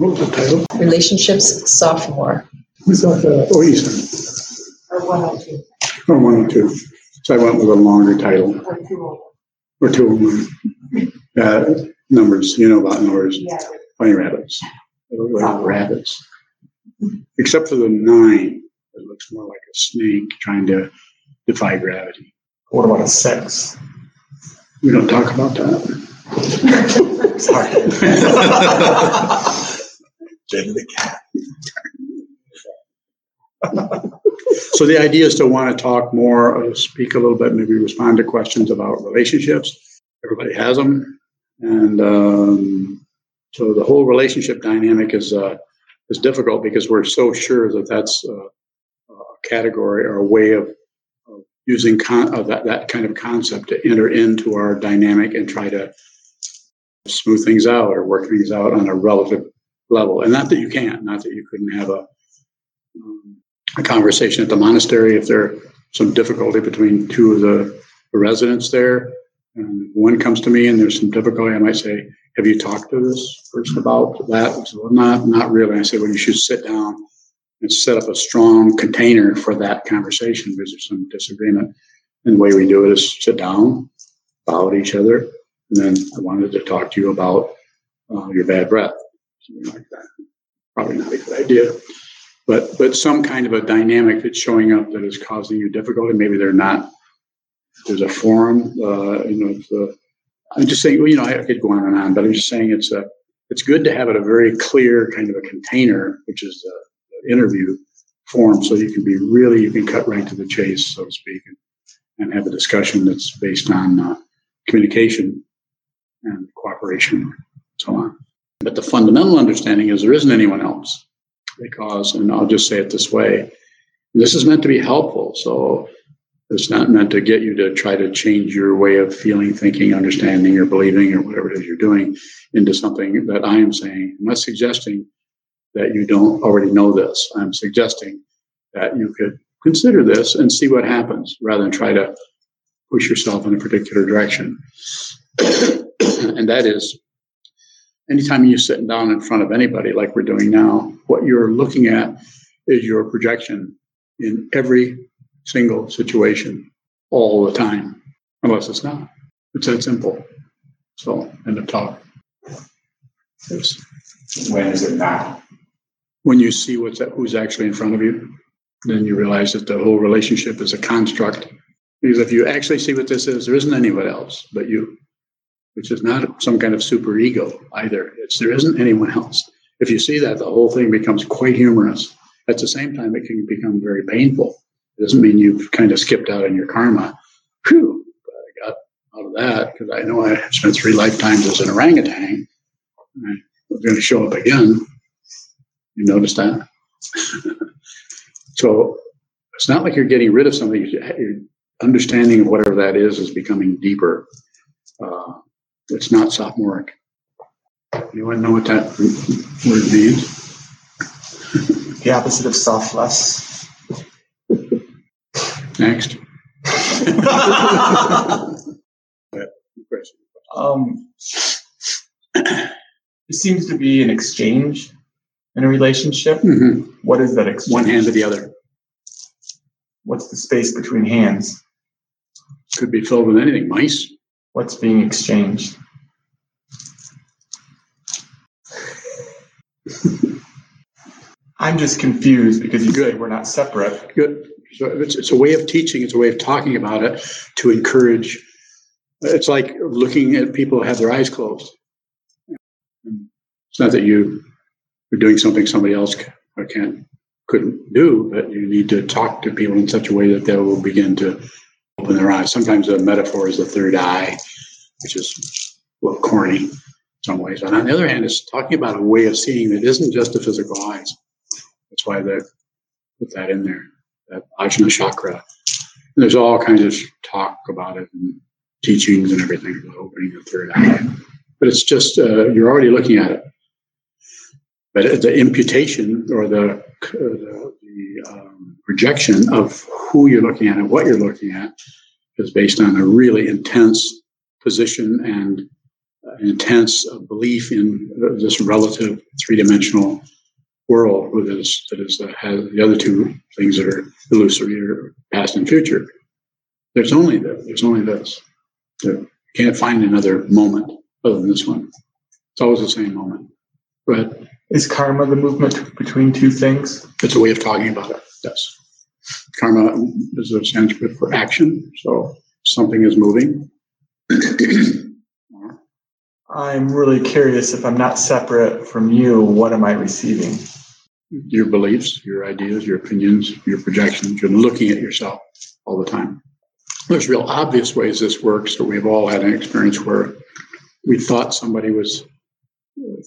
What was the title? Relationships sophomore. We thought that, oh, Eastern, Or one oh two. or one or two. So I went with a longer title, Or two. or two of them. Uh, numbers, you know about numbers, Yeah. bunny rabbits. They look like rabbits. Except for the nine, it looks more like a snake trying to defy gravity. What about a six? We don't talk about that. Sorry. Jim the cat. So the idea is to want to talk more, uh, speak a little bit, maybe respond to questions about relationships. Everybody has them, and um, so the whole relationship dynamic is uh, is difficult because we're so sure that that's uh, a category or a way of, of using con- of that that kind of concept to enter into our dynamic and try to smooth things out or work things out on a relative level. And not that you can't, not that you couldn't have a um, a conversation at the monastery if there's some difficulty between two of the, the residents there. And one comes to me and there's some difficulty, I might say, "Have you talked to this person about that?" So, well, not not really. I said, "Well, you should sit down and set up a strong container for that conversation because there's some disagreement." And the way we do it is sit down, bow at each other, and then I wanted to talk to you about uh, your bad breath, something like that. Probably not a good idea but but some kind of a dynamic that's showing up that is causing you difficulty. Maybe they're not. There's a forum, uh, you know. A, I'm just saying, well, you know, I could go on and on, but I'm just saying it's a it's good to have it a very clear kind of a container, which is the, the interview form, so you can be really you can cut right to the chase, so to speak, and, and have a discussion that's based on uh, communication and cooperation, and so on. But the fundamental understanding is there isn't anyone else because, and I'll just say it this way this is meant to be helpful. So it's not meant to get you to try to change your way of feeling, thinking, understanding, or believing, or whatever it is you're doing into something that I am saying. I'm not suggesting that you don't already know this. I'm suggesting that you could consider this and see what happens rather than try to push yourself in a particular direction. and that is anytime you're sitting down in front of anybody like we're doing now, what you're looking at is your projection in every single situation all the time, unless it's not. It's that simple. So, end of talk. Yes. When is it not? When you see what's who's actually in front of you, then you realize that the whole relationship is a construct. Because if you actually see what this is, there isn't anyone else but you which is not some kind of super ego either. It's there isn't anyone else. If you see that, the whole thing becomes quite humorous. At the same time, it can become very painful. It doesn't mean you've kind of skipped out on your karma. Phew, I got out of that because I know I spent three lifetimes as an orangutan. I'm going to show up again. You notice that? so it's not like you're getting rid of something. Your understanding of whatever that is is becoming deeper. Uh, it's not sophomoric. Anyone know what that word means? The opposite of selfless. Next. um, it seems to be an exchange in a relationship. Mhm. What is that exchange? One hand to the other. What's the space between hands? Could be filled with anything. Mice. What's being exchanged? I'm just confused because you Good. say we're not separate. Good. So it's, it's a way of teaching. It's a way of talking about it to encourage. It's like looking at people who have their eyes closed. It's not that you are doing something somebody else can't couldn't do, but you need to talk to people in such a way that they will begin to open their eyes. Sometimes a metaphor is the third eye, which is a little corny in some ways. And on the other hand, it's talking about a way of seeing that isn't just the physical eyes. That's why they put that in there, that ajna chakra. And there's all kinds of talk about it and teachings and everything about opening the third eye. But it's just, uh, you're already looking at it. But the imputation or the, uh, the, the um, projection of who you're looking at and what you're looking at is based on a really intense position and an intense uh, belief in uh, this relative three-dimensional world with this that is uh, has the other two things that are illusory or past and future. There's only this. There's only this. You can't find another moment other than this one. It's always the same moment. But Is karma the movement between two things? it's a way of talking about it. Yes. Karma is a Sanskrit for action. So something is moving. I'm really curious if I'm not separate from you, what am I receiving? your beliefs, your ideas, your opinions, your projections. You're looking at yourself all the time. There's real obvious ways this works that we've all had an experience where we thought somebody was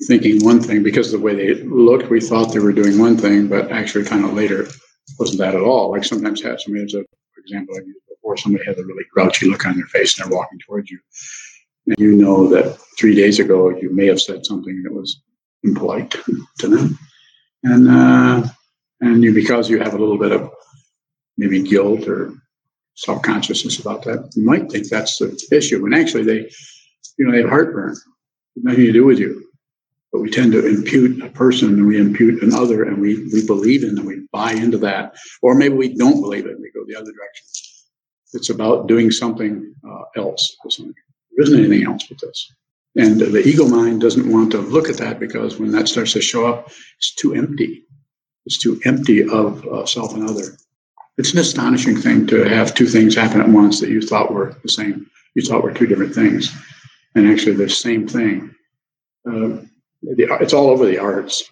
thinking one thing because of the way they looked, we thought they were doing one thing, but actually found out later wasn't that at all. Like sometimes had somebody as a for example I've used before, somebody has a really grouchy look on their face and they're walking towards you. And you know that three days ago you may have said something that was impolite to them and uh, and you because you have a little bit of maybe guilt or self consciousness about that, you might think that's the issue. When actually they, you know, they have heartburn, nothing to do with you. But we tend to impute a person and we impute another and we, we believe in and we buy into that. Or maybe we don't believe it and we go the other direction. It's about doing something uh, else. There isn't anything else but this. And the ego mind doesn't want to look at that because when that starts to show up, it's too empty. It's too empty of uh, self and other. It's an astonishing thing to have two things happen at once that you thought were the same. You thought were two different things, and actually the same thing. Uh, the, it's all over the arts.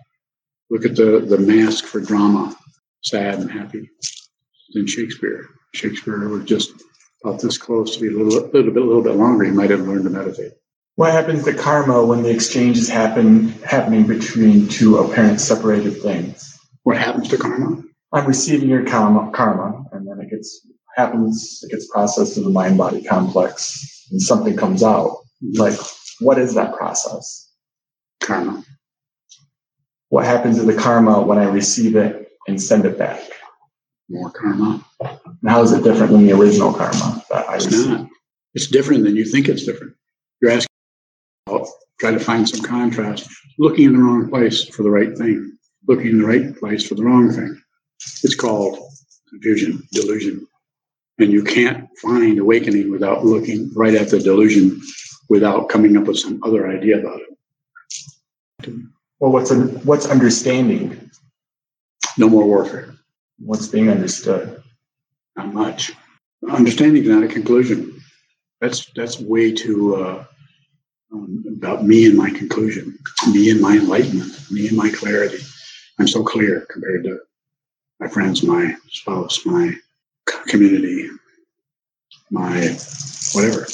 Look at the the mask for drama, sad and happy. In Shakespeare, Shakespeare was just about this close to be a little, little bit, a little bit longer. He might have learned to meditate. What happens to karma when the exchange is happen, happening between two apparent separated things? What happens to karma? I'm receiving your karma, karma, and then it gets happens, it gets processed in the mind body complex, and something comes out. Mm-hmm. Like, what is that process? Karma. What happens to the karma when I receive it and send it back? More karma. And how is it different than the original karma that I It's received? not. It's different than you think it's different. You're asking, about, try to find some contrast, looking in the wrong place for the right thing, looking in the right place for the wrong thing. It's called confusion, delusion. And you can't find awakening without looking right at the delusion without coming up with some other idea about it. Well, what's un- what's understanding? No more warfare. What's being understood? Not much. Understanding is not a conclusion. That's that's way too uh, um, about me and my conclusion, me and my enlightenment, me and my clarity. I'm so clear compared to my friends, my spouse, my community, my whatever.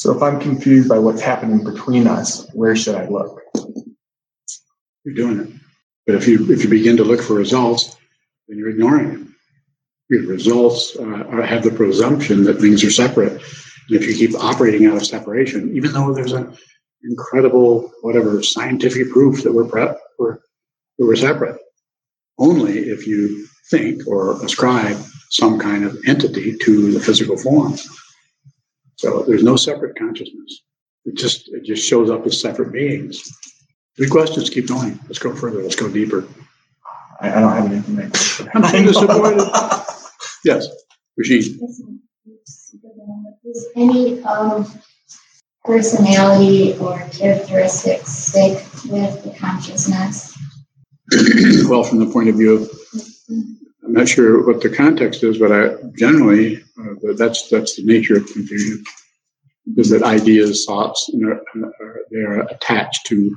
So if I'm confused by what's happening between us, where should I look? You're doing it. But if you if you begin to look for results, then you're ignoring them. Your results uh, have the presumption that things are separate. And if you keep operating out of separation, even though there's an incredible whatever scientific proof that we're we're, that we're separate, only if you think or ascribe some kind of entity to the physical form. So there's no separate consciousness. It just it just shows up as separate beings. Good questions. Keep going. Let's go further. Let's go deeper. I, I don't have anything like I'm disappointed. Yes, Rashid. Does any um, personality or characteristics stick with the consciousness? well, from the point of view of, I'm not sure what the context is, but I generally uh, that's that's the nature of confusion, is that ideas, thoughts, and are, are, they're attached to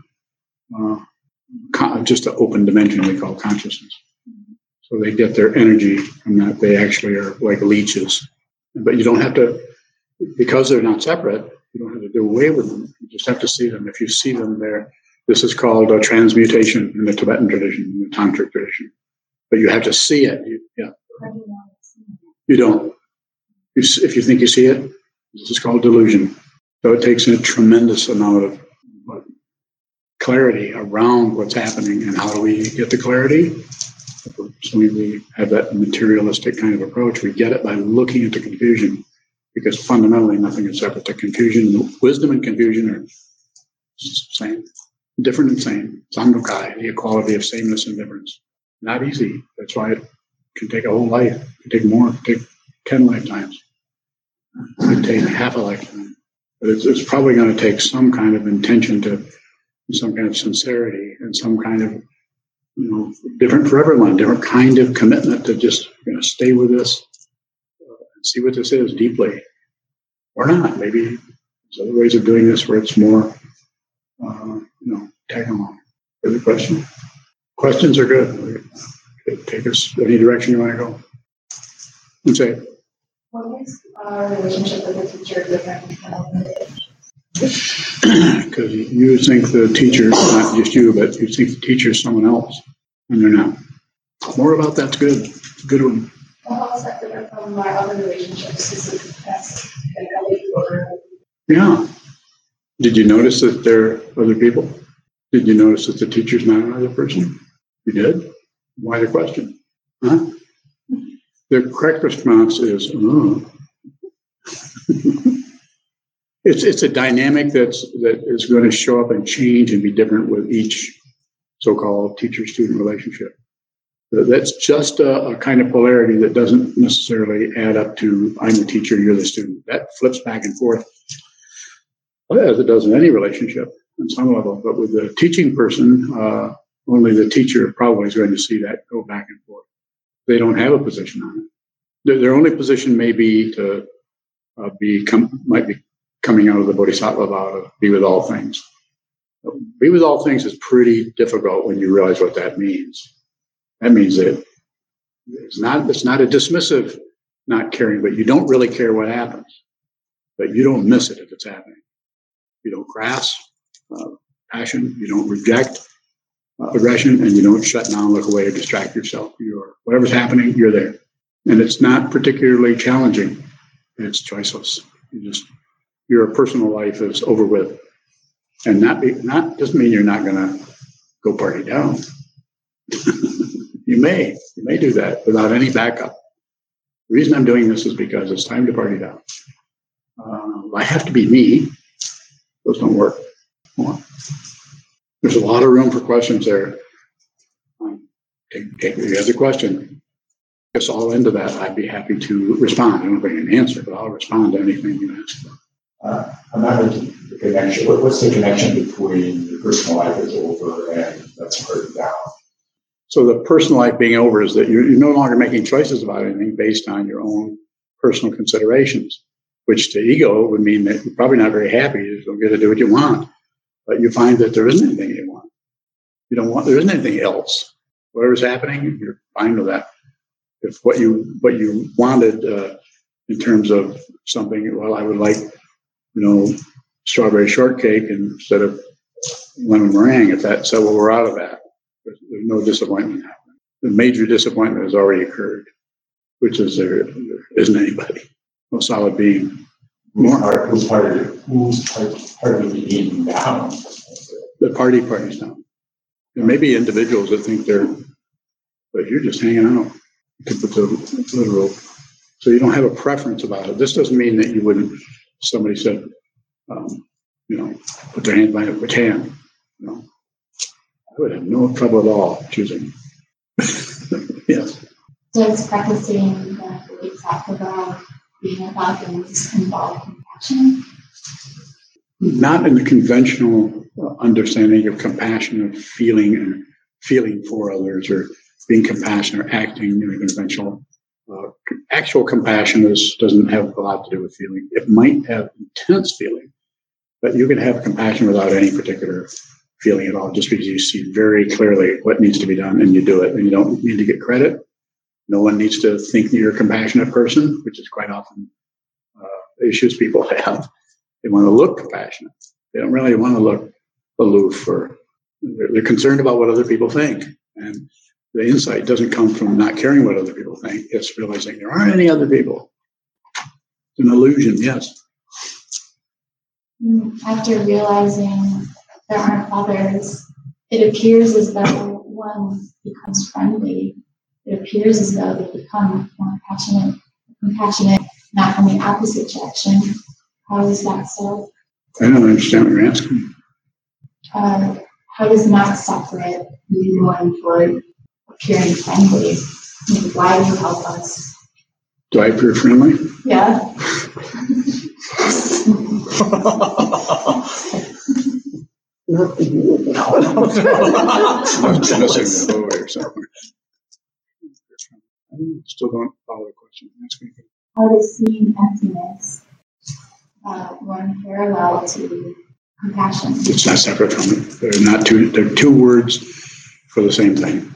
uh, con- just an open dimension we call consciousness. So they get their energy from that. They actually are like leeches, but you don't have to because they're not separate. You don't have to do away with them. You just have to see them. If you see them, there. This is called a transmutation in the Tibetan tradition, in the tantric tradition. But you have to see it. You, yeah, you know it's in you don't. You, if you think you see it, this is called delusion. So it takes a tremendous amount of uh, clarity around what's happening. And how do we get the clarity? So we, have that materialistic kind of approach. We get it by looking at the confusion Because fundamentally, nothing is separate. The confusion, wisdom and confusion are same, different and same. Sandokai, the equality of sameness and difference. Not easy. That's why it can take a whole life. It can take more. It can take 10 lifetimes. It can take half a lifetime. But it's, it's probably going to take some kind of intention to, some kind of sincerity and some kind of, you know, different for everyone, different kind of commitment to just, you know, stay with this uh, and see what this is deeply or not. Maybe there's other ways of doing this where it's more, uh, you know, tag along. Good question. Questions are good. Take us any direction you want to go. And say, What makes our relationship with the teacher different because you think the teacher, not just you, but you think the teacher is someone else, and they're not. More about that's good. Good one. Well, how is that different from our other relationships? Is it that's like how we? Yeah. Did you notice that there are other people? Did you notice that the teacher's not another person? You did? Why the question? Huh? The correct response is, oh. it's it's a dynamic that's that is going to show up and change and be different with each so-called teacher-student relationship. That's just a, a kind of polarity that doesn't necessarily add up to I'm the teacher, you're the student. That flips back and forth as it does in any relationship on some level. But with the teaching person, uh, only the teacher probably is going to see that go back and forth. They don't have a position on it. Their, their only position may be to uh, be com- might be coming out of the bodhisattva vow to be with all things. Be with all things is pretty difficult when you realize what that means. That means that it's not it's not a dismissive not caring, but you don't really care what happens, but you don't miss it if it's happening. You don't grasp uh, passion, you don't reject aggression, and you don't shut down, look away, or distract yourself. You're whatever's happening, you're there, and it's not particularly challenging. It's choiceless. You just your personal life is over with, and not be, not doesn't mean you're not going to go party down. you may you may do that without any backup. The reason I'm doing this is because it's time to party down. Uh, I have to be me. Those don't work. There's a lot of room for questions there. Um, take, take the other question. Guess all into that. I'd be happy to respond. I don't bring an answer, but I'll respond to anything you ask. Uh, I'm not making the connection. What, what's the connection between your personal life is over and that's hurt down? So the personal life being over is that you're, you're no longer making choices about anything based on your own personal considerations, which to ego would mean that you're probably not very happy. You don't get to do what you want, but you find that there isn't anything you want. You don't want. There isn't anything else. Whatever's happening, you're fine with that. If what you what you wanted uh, in terms of something, well, I would like, you know, strawberry shortcake instead of lemon meringue. If that, so well, we're out of that. There's, there's no disappointment happening. The major disappointment has already occurred, which is there, there isn't anybody, no solid being. Who's part, who's part of it? Who's part, part of it being down? The party parties now. There may be individuals that think they're, but you're just hanging out. To put the literal. So you don't have a preference about it. This doesn't mean that you wouldn't. Somebody said, um, you know, put their hand behind a hand. You know, I would have no trouble at all choosing. yes. Does practicing that we talked about being about things involve compassion? Not in the conventional uh, understanding of compassion, of feeling and feeling for others, or being compassionate or acting in a conventional. Uh, actual compassion is, doesn't have a lot to do with feeling. It might have intense feeling, but you can have compassion without any particular feeling at all, just because you see very clearly what needs to be done and you do it, and you don't need to get credit. No one needs to think you're a compassionate person, which is quite often uh, issues people have. They want to look compassionate. They don't really want to look aloof or they're, they're concerned about what other people think. And the insight doesn't come from not caring what other people think. It's realizing there aren't any other people. It's an illusion, yes. Mm, After realizing there aren't others, it appears as though one becomes friendly. It appears as though they become more passionate, compassionate. not in the opposite direction. How is that so? I don't understand what you're asking. Uh, how does not separate you going for appearing friendly? I mean, why do you help us? Do I appear friendly? Yeah. Not the you. I'm missing the vote or something. I Still don't follow the question. Ask me again. How does seeing emptiness uh, run parallel to compassion? It's not separate from it. They're not two, they're two words for the same thing.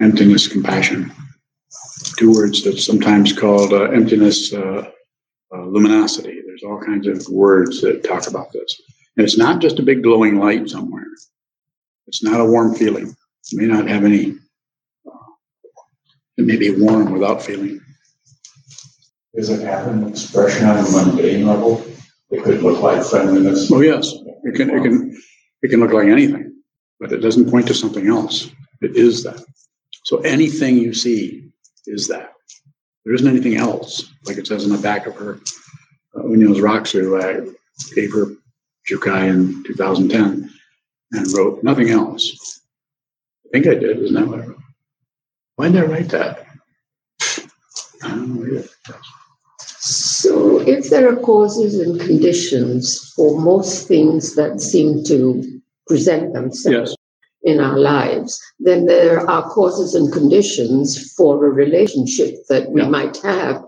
Emptiness, compassion. Two words that's sometimes called uh, emptiness, uh, uh, luminosity. There's all kinds of words that talk about this. And it's not just a big glowing light somewhere. It's not a warm feeling. You may not have any, it may be warm without feeling. Does it have an expression on a mundane level? It could look like friendliness. Oh, yes, it can, it can, it can look like anything, but it doesn't point to something else. It is that. So anything you see is that. There isn't anything else, like it says in the back of her, uh, Union's rakusu, I gave her Jukai in 2010 and wrote nothing else. I think I did, isn't that what I wrote? Why did I write that? I don't know either. So if there are causes and conditions for most things that seem to present themselves Yes, in our lives, then there are causes and conditions for a relationship that we Yeah. might have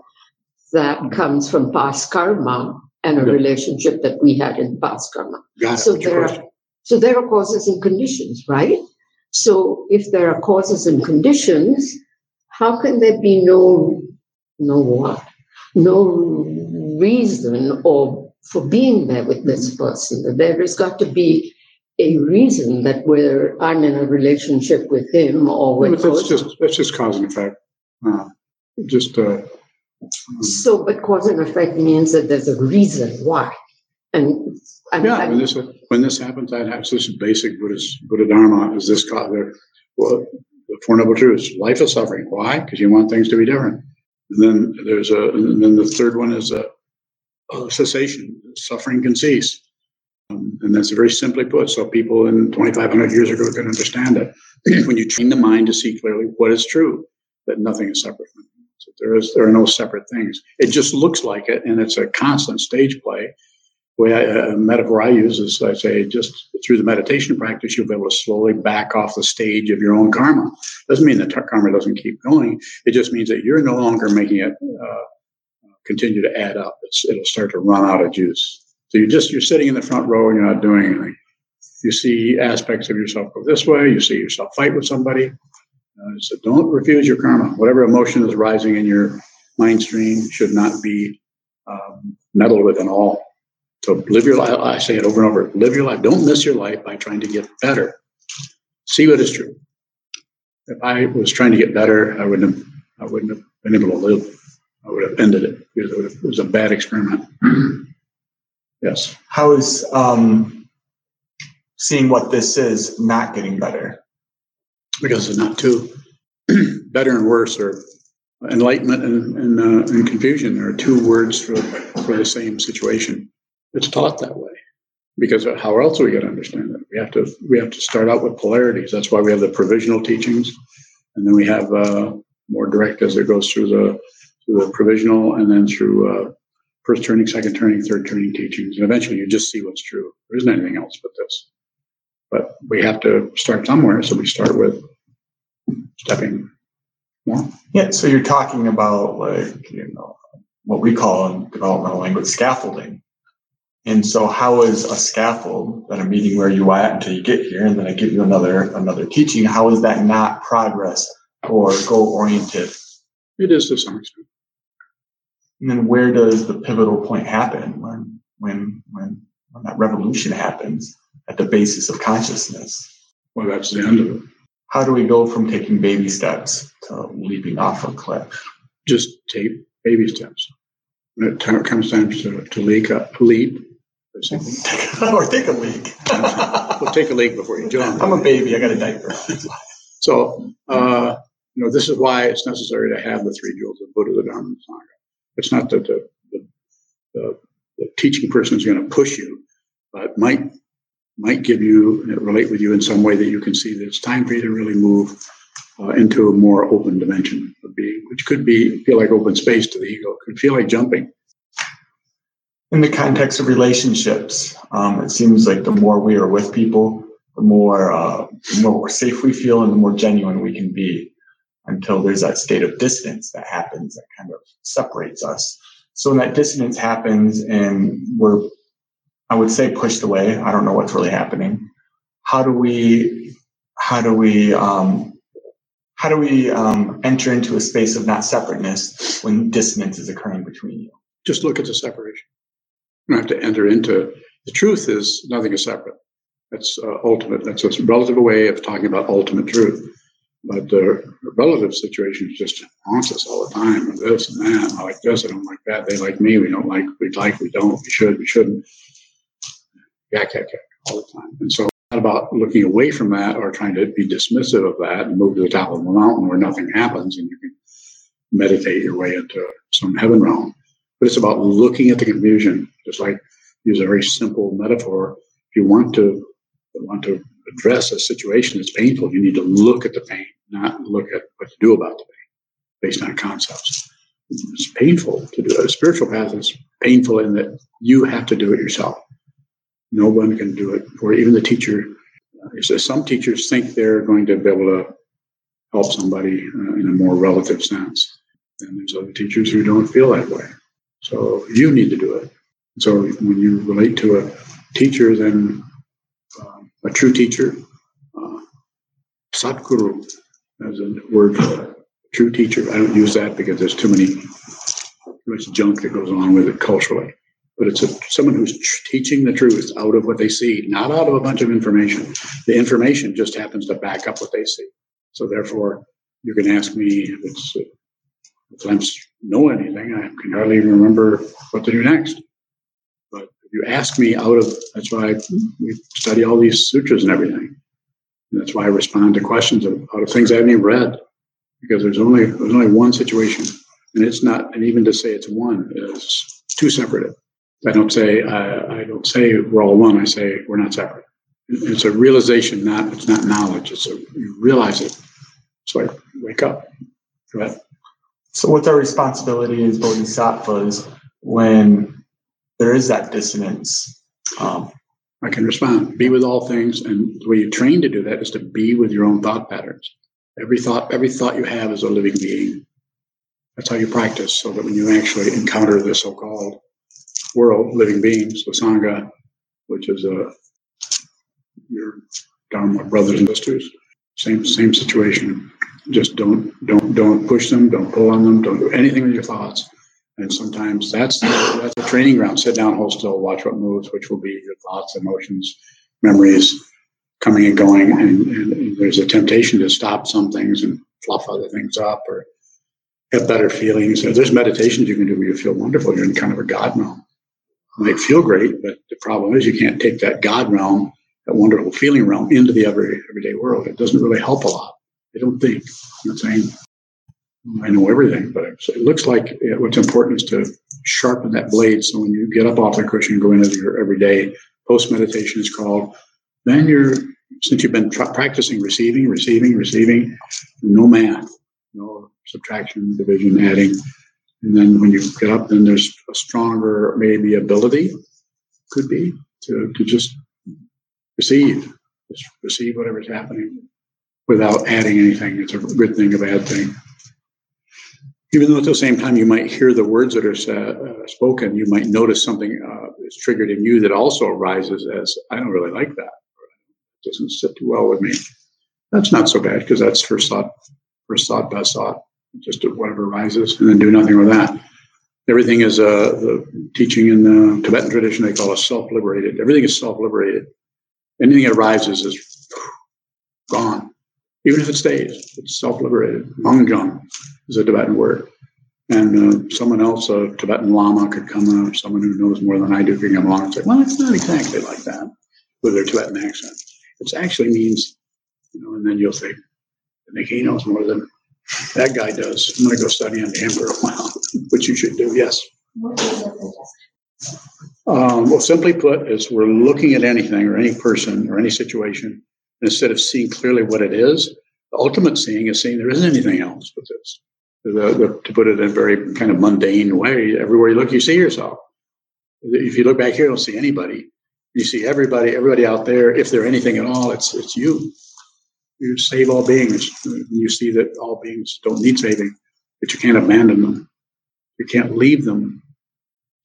that mm-hmm. comes from past karma and a Yeah. relationship that we had in past karma. got. So there question? are, so there are causes and conditions, right? So if there are causes and conditions, how can there be no, no what? No reason or for being there with this person. There has got to be a reason that we're I'm in a relationship with him or with That's both. just, that's just cause and effect. Just, uh, So, but cause and effect means that there's a reason why. And, and, Yeah, when this, when this happens, that happens, this is basic Buddhist, Buddha Dharma, is this there, well, the Four Noble Truths, life is suffering. Why? Because you want things to be different. And then there's a, and then the third one is a, a cessation, suffering can cease. Um, and that's very simply put, so people in 2,500 years ago can understand it. when you train the mind to see clearly what is true, that nothing is separate from. So there is, there are no separate things. It just looks like it, and it's a constant stage play way I, a metaphor I use is I say just through the meditation practice, you'll be able to slowly back off the stage of your own karma. Doesn't mean that karma doesn't keep going. It just means that you're no longer making it uh, continue to add up. It's, it'll start to run out of juice. So you're just you're sitting in the front row and you're not doing anything. You see aspects of yourself go this way. You see yourself fight with somebody. Uh, so don't refuse your karma. Whatever emotion is rising in your mind stream should not be um, meddled with at all. So live your life. I say it over and over. Live your life. Don't miss your life by trying to get better. See what is true. If I was trying to get better, I wouldn't have. I wouldn't have been able to live. I would have ended it because it, would have, it was a bad experiment. yes. How is um, seeing what this is not getting better? because it's not two. Better and worse are enlightenment and, and, uh, and confusion. Are two words for, for the same situation. It's taught that way because how else are we going to understand it? We have to we have to start out with polarities. That's why we have the provisional teachings, and then we have uh, more direct as it goes through the through the provisional, and then through uh, first turning, second turning, third turning teachings, and eventually you just see what's true. There isn't anything else but this. But we have to start somewhere, so we start with stepping more. Yeah, so you're talking about like, you know, what we call in developmental language scaffolding. And so how is a scaffold at a meeting where you at until you get here and then I give you another another teaching, how is that not progress or goal oriented? It is to some extent. And then where does the pivotal point happen when when when when that revolution happens at the basis of consciousness? Well, that's the end of it. How do we go from taking baby steps to leaping off a cliff? Just take baby steps. When it comes time to, to leak up, leap. or take a leak. well, take a leak before you jump. I'm a baby. I got a diaper. So, uh, you know, this is why it's necessary to have the three jewels of Buddha, the Dharma, and the Sangha. It's not that the, the the, the teaching person is going to push you, but might might give you relate with you in some way that you can see that it's time for you to really move uh, into a more open dimension of being, which could be feel like open space to the ego, could feel like jumping. In the context of relationships, um, it seems like the more we are with people, the more uh, the more safe we feel, and the more genuine we can be. Until there's that state of distance that happens that kind of separates us. So when that dissonance happens and we're, I would say, pushed away. I don't know what's really happening. How do we? How do we? Um, how do we um, enter into a space of not separateness when dissonance is occurring between you? Just look at the separation. Don't have to enter into the truth. Is nothing is separate. That's uh, ultimate. That's a relative way of talking about ultimate truth. But the relative situation just haunts us all the time. This and that. I like this. I don't like that. They like me. We don't like. We like. We don't. We should. We shouldn't. Yak yak yak all the time. And so not about looking away from that or trying to be dismissive of that and move to the top of the mountain where nothing happens and you can meditate your way into some heaven realm. But it's about looking at the confusion, just like use a very simple metaphor. If you want to want to address a situation that's painful, you need to look at the pain, not look at what to do about the pain based on concepts. It's painful to do. A spiritual path is painful in that you have to do it yourself. No one can do it for even the teacher. Uh, so some teachers think they're going to be able to help somebody uh, in a more relative sense. And there's other teachers who don't feel that way. So you need to do it. So when you relate to a teacher, then um, a true teacher, uh, Satguru, as a word for true teacher. I don't use that because there's too many too much junk that goes on with it culturally but it's a, someone who's teaching the truth out of what they see, not out of a bunch of information. The information just happens to back up what they see. So therefore, you can ask me if it's if know anything, I can hardly even remember what to do next. But if you ask me out of that's why we study all these sutras and everything. And that's why I respond to questions of, out of things I haven't even read, because there's only there's only one situation, and it's not. And even to say it's one is too separative. I don't say I, I don't say we're all one. I say we're not separate. It's a realization, not it's not knowledge. It's a you realize it. So I wake up. Go ahead. So what's our responsibility as bodhisattvas when there is that dissonance? Um, I can respond. Be with all things, and the way you train to do that is to be with your own thought patterns. Every thought, every thought you have is a living being. That's how you practice, so that when you actually encounter the so-called world, living beings, the Sangha, which is a uh, your Dharma brothers and sisters. Same same situation. Just don't don't don't push them, don't pull on them, don't do anything with your thoughts. And sometimes that's that's a training ground. Sit down, hold still, watch what moves, which will be your thoughts, emotions, memories coming and going. And, and there's a temptation to stop some things and fluff other things up or have better feelings. There's meditations you can do where you feel wonderful. You're in kind of a God realm might feel great, but the problem is you can't take that God realm, that wonderful feeling realm, into the every, everyday world. It doesn't really help a lot. I don't think. I'm not saying I know everything, but it looks like uh, what's important is to sharpen that blade. So when you get up off the cushion and go into your everyday post meditation is called, then you're since you've been tra- practicing receiving, receiving, receiving, no math, no subtraction, division, adding, and then when you get up, then there's a stronger maybe ability, could be, to, to just receive, just receive whatever's happening without adding anything. It's a good thing, a bad thing. Even though at the same time you might hear the words that are uh, spoken, you might notice something uh, is triggered in you that also arises as, I don't really like that. It doesn't sit too well with me. That's not so bad because that's first thought, first thought, best thought just whatever arises, and then do nothing with that. Everything is uh, the teaching in the Tibetan tradition. They call it self-liberated. Everything is self-liberated. Anything that arises is gone, even if it stays. It's self-liberated. Rangjung is a Tibetan word. And uh, someone else, a Tibetan Lama, could come, uh, someone who knows more than I do, could come along and say, "Well, it's not exactly like that," with their Tibetan accent. It actually means, you know. And then you'll say, "I think he knows more than that guy does. I'm going to go study under him for a while, which you should do. Yes. Um, well, simply put, is we're looking at anything or any person or any situation, instead of seeing clearly what it is, the ultimate seeing is seeing there isn't anything else but this. The, the, to put it in a very kind of mundane way, everywhere you look, you see yourself. If you look back here, you don't see anybody. You see everybody, everybody out there. If they're anything at all, it's it's you. You save all beings. You see that all beings don't need saving, but you can't abandon them. You can't leave them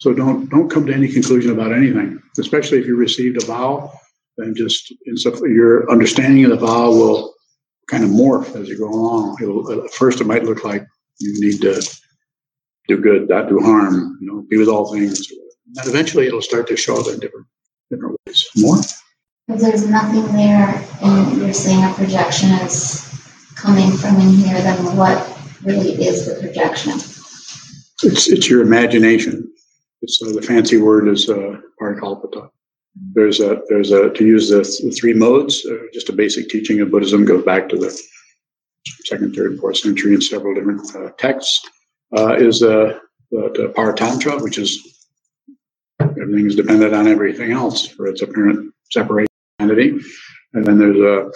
so don't don't come to any conclusion about anything, especially if you received a vow. Then just in so your understanding of the vow will kind of morph as you go along. It'll, at first, it might look like you need to do good, not do harm. You know, be with all things. And eventually, it'll start to show up in different different ways. More. If there's nothing there, and you're saying a projection is coming from in here, then what really is the projection? It's it's your imagination. It's uh, the fancy word is uh, parikalpita. There's a there's a to use the, th- three modes. Uh, just a basic teaching of Buddhism goes back to the second, third, fourth century in several different uh, texts. Uh, is uh, the, the paratantra, which is everything is dependent on everything else for its apparent separation entity. And then there's a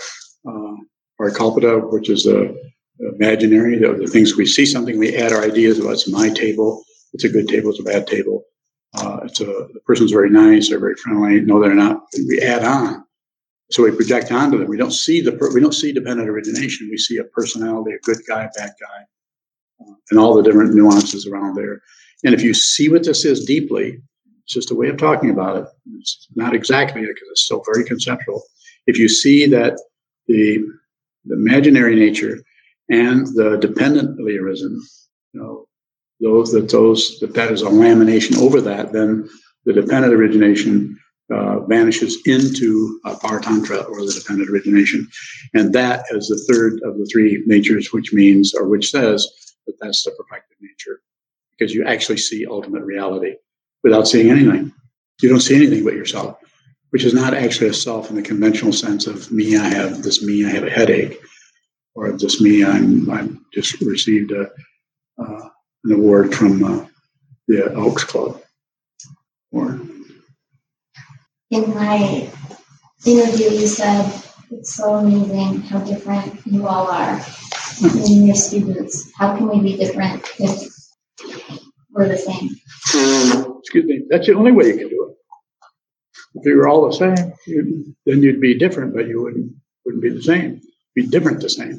uh, parikalpita, which is a imaginary, the, the things we see something, we add our ideas about it's my table, it's a good table, it's a bad table. Uh, it's a the person's very nice, they're very friendly. No, they're not. We add on, so we project onto them. We don't see the we don't see dependent origination. We see a personality, a good guy, bad guy, uh, and all the different nuances around there. And if you see what this is deeply, it's just a way of talking about it. It's not exactly because it's still very conceptual. If you see that the the imaginary nature and the dependently arisen, you know, those that those that that is a lamination over that, then the dependent origination uh, vanishes into a paratantra or the dependent origination, and that is the third of the three natures, which means or which says that that's the perfected nature, because you actually see ultimate reality without seeing anything. You don't see anything but yourself, which is not actually a self in the conventional sense of me. I have this me. I have a headache, or this me. I'm I'm just received a. Uh, an award from uh, the Elks Club. Or In my interview, you said it's so amazing how different you all are in your students. How can we be different if we're the same? excuse me, that's the only way you can do it. If you were all the same, you'd, then you'd be different, but you wouldn't wouldn't be the same. Be different the same.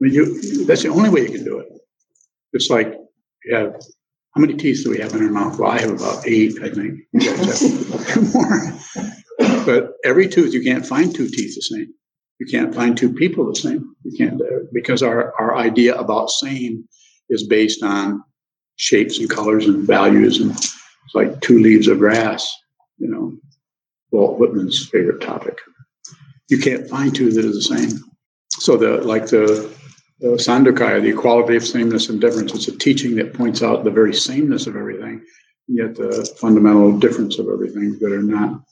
I mean, you that's the only way you can do it. It's like you have how many teeth do we have in our mouth? Well, I have about eight, I think. More. But every tooth, you can't find two teeth the same. You can't find two people the same. You can't because our our idea about same is based on shapes and colors and values, and it's like two leaves of grass. You know, Walt Whitman's favorite topic. You can't find two that are the same. So the like the Sandukaya, the equality of sameness and difference. It's a teaching that points out the very sameness of everything, yet the fundamental difference of everything that are not.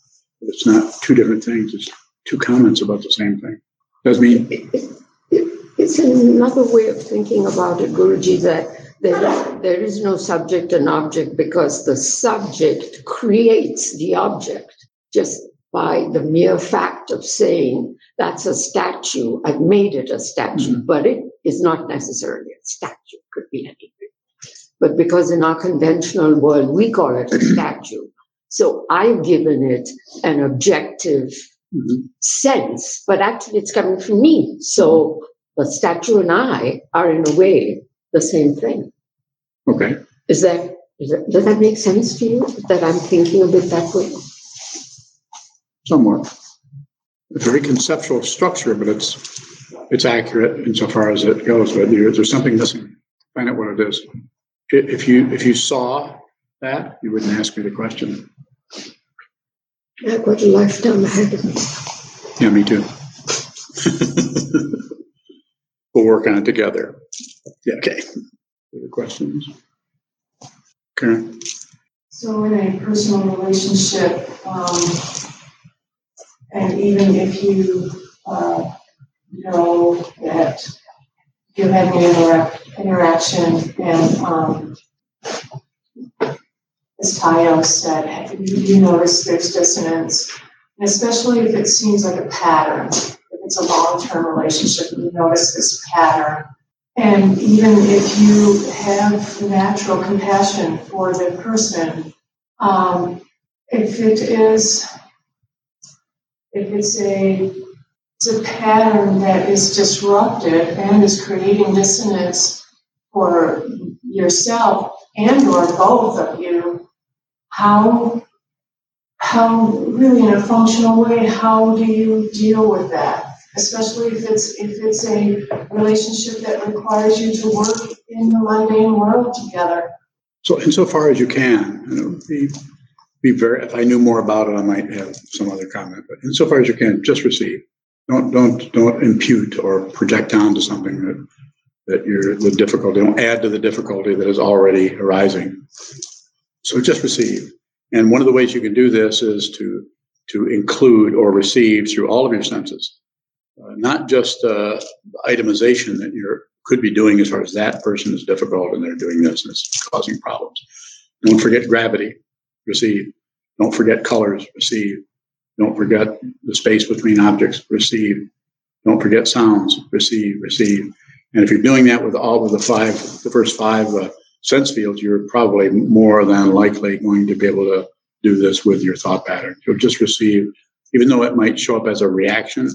It's not two different things. It's two comments about the same thing. Does mean it's another way of thinking about it, Guruji, that there, there is no subject and object because the subject creates the object just by the mere fact of saying that's a statue. I've made it a statue, mm-hmm. but it is not necessarily a statue. It could be anything. But because in our conventional world, we call it a statue. So I've given it an objective mm-hmm. sense, but actually it's coming from me. So the statue and I are in a way the same thing. Okay. Is that, is that does that make sense to you that I'm thinking of it that way? Somewhat. It's a very conceptual structure, but it's it's accurate insofar as it goes. But there's something missing. Find out what it is. If you if you saw that, you wouldn't ask me the question. I've got a lifetime ahead of me. Yeah, me too. we'll work on it together. Yeah, okay. Other questions? Karen? So in a personal relationship, um, and even if you uh, know that you're having an interact, interaction and um, as Tayo said, you, you notice there's dissonance, and especially if it seems like a pattern. If it's a long-term relationship, and you notice this pattern, and even if you have natural compassion for the person, um, if it is, if it's a it's a pattern that is disruptive and is creating dissonance for yourself and or both of you, how how really in a functional way, how do you deal with that? Especially if it's if it's a relationship that requires you to work in the mundane world together. So insofar as you can, you know, be be very. If I knew more about it, I might have some other comment. But insofar as you can, just receive. Don't don't don't impute or project onto something that that you're the difficulty. Don't add to the difficulty that is already arising. So just receive. And one of the ways you can do this is to to include or receive through all of your senses, uh, not just uh, itemization that you could be doing as far as that person is difficult and they're doing this and it's causing problems. Don't forget gravity, receive. Don't forget colors, receive. Don't forget the space between objects, receive. Don't forget sounds, receive, receive. And if you're doing that with all of the five, the first five uh, sense fields, you're probably more than likely going to be able to do this with your thought pattern. You'll just receive, even though it might show up as a reaction,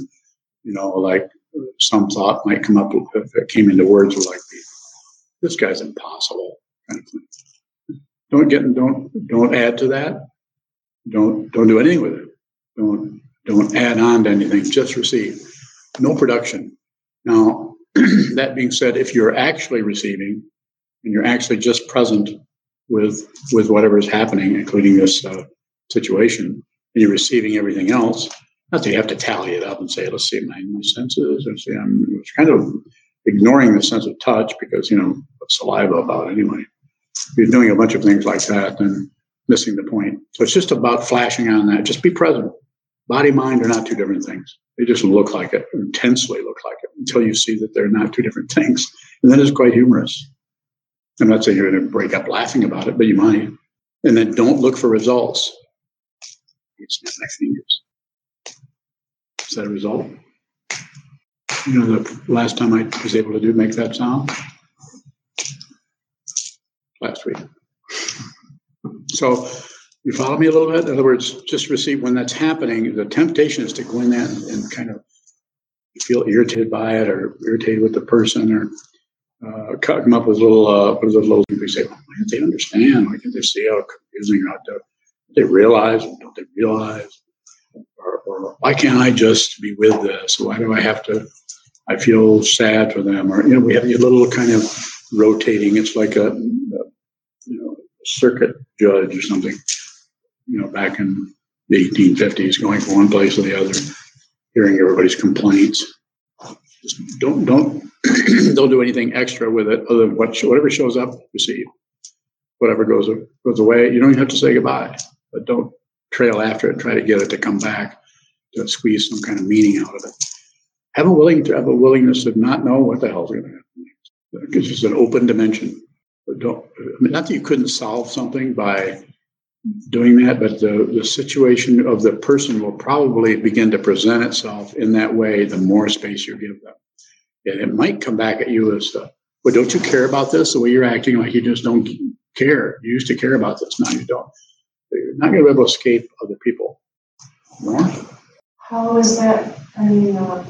you know, like some thought might come up if it came into words like, this guy's impossible kind of thing. Don't get, don't, don't add to that. Don't, don't do anything with it. Don't, don't add on to anything. Just receive. No production. Now, that being said, if you're actually receiving and you're actually just present with with whatever is happening, including this uh, situation, and you're receiving everything else, not that you have to tally it up and say, let's see my, my senses, and see, I'm kind of ignoring the sense of touch because you know what's saliva about anyway. You're doing a bunch of things like that, and missing the point. So it's just about flashing on that. Just be present. Body, mind are not two different things. They just look like it, intensely look like it, until you see that they're not two different things. And then it's quite humorous. I'm not saying you're going to break up laughing about it, but you might. And then don't look for results. Snap my fingers. Is that a result? You know, the last time I was able to do make that sound? Last week. So you follow me a little bit? In other words, just receive when that's happening, the temptation is to go in there and, and kind of feel irritated by it or irritated with the person or uh, come up with little, uh, little things. They say, why can't they understand? Why can't they see how confusing how to, they realize? Don't they realize? Or, or why can't I just be with this? Why do I have to? I feel sad for them. Or you know, we have a little kind of rotating. It's like a, you know circuit judge or something. You know, back in the 1850s, going from one place to the other, hearing everybody's complaints. Just don't don't don't do anything extra with it other than what whatever shows up, receive. Whatever goes goes away, you don't have to say goodbye, but don't trail after it try to get it to come back to squeeze some kind of meaning out of it. Have a willing to have a willingness to not know what the hell's going to happen. It's just an open dimension. Don't I mean, not that you couldn't solve something by doing that, but the, the situation of the person will probably begin to present itself in that way the more space you give them. And it might come back at you as, well, don't you care about this? The way you're acting like you just don't care. You used to care about this, now you don't. You're not going to be able to escape other people. More? How is that? I mean, uh,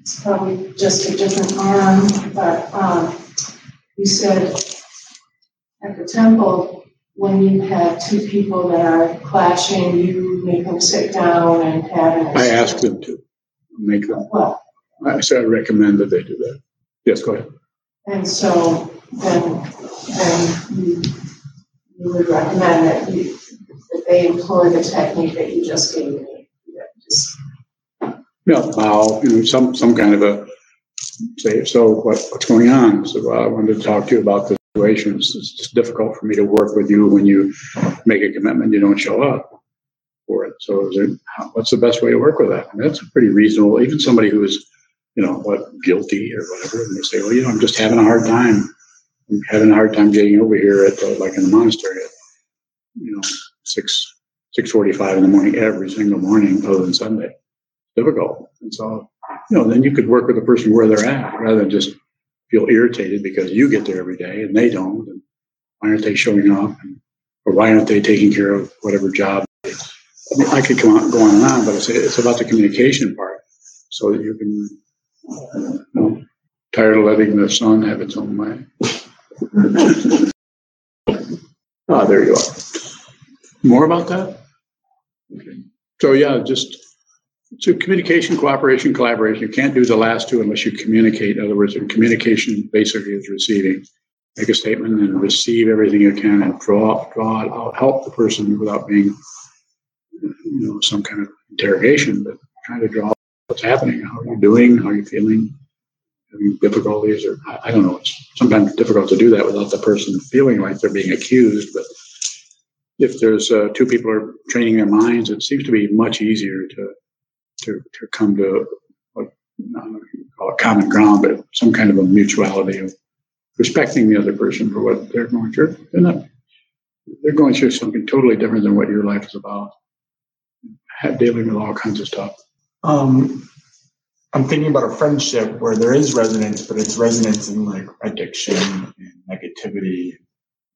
it's probably just a different arm, but um, you said at the temple, when you have two people that are clashing, you make them sit down and have an. I ask them to make them. Well, I say I recommend that they do that. Yes, go ahead. and so then, then you, you would recommend that you, that they employ the technique that you just gave me. that just- Yeah, bow, you know, some, some kind of a, say, so what, what's going on? So well, I wanted to talk to you about the situation. It's just difficult for me to work with you when you make a commitment, you don't show up for it. So is how- what's the best way to work with that? I mean, that's pretty reasonable, even somebody who is, you know, what, guilty or whatever, and they say, well, you know, I'm just having a hard time. I'm having a hard time getting over here at, the- like in the monastery. at, You know, six, six forty-five in the morning every single morning other than Sunday. Difficult. And so, you know, then you could work with the person where they're at rather than just feel irritated because you get there every day and they don't. And why aren't they showing up? And, or why aren't they taking care of whatever job? I mean, I could come on, go on and on, but it's, it's about the communication part so that you can, you know, tired of letting the sun have its own way. Ah, there you are. More about that? Okay. So yeah, just so communication, cooperation, collaboration. You can't do the last two unless you communicate. In other words, in communication basically is receiving. Make a statement and receive everything you can and draw draw it out, help the person without being you know some kind of interrogation, but trying to draw what's happening, how are you doing, how are you feeling, having difficulties, or I, I don't know. It's sometimes difficult to do that without the person feeling like they're being accused, but if there's uh, two people are training their minds, it seems to be much easier to to, to come to what I don't know if you call it common ground, but some kind of a mutuality of respecting the other person for what they're going through. They're not they're going through something totally different than what your life is about. Have, dealing with all kinds of stuff. Um, I'm thinking about a friendship where there is resonance, but it's resonance in like addiction and negativity,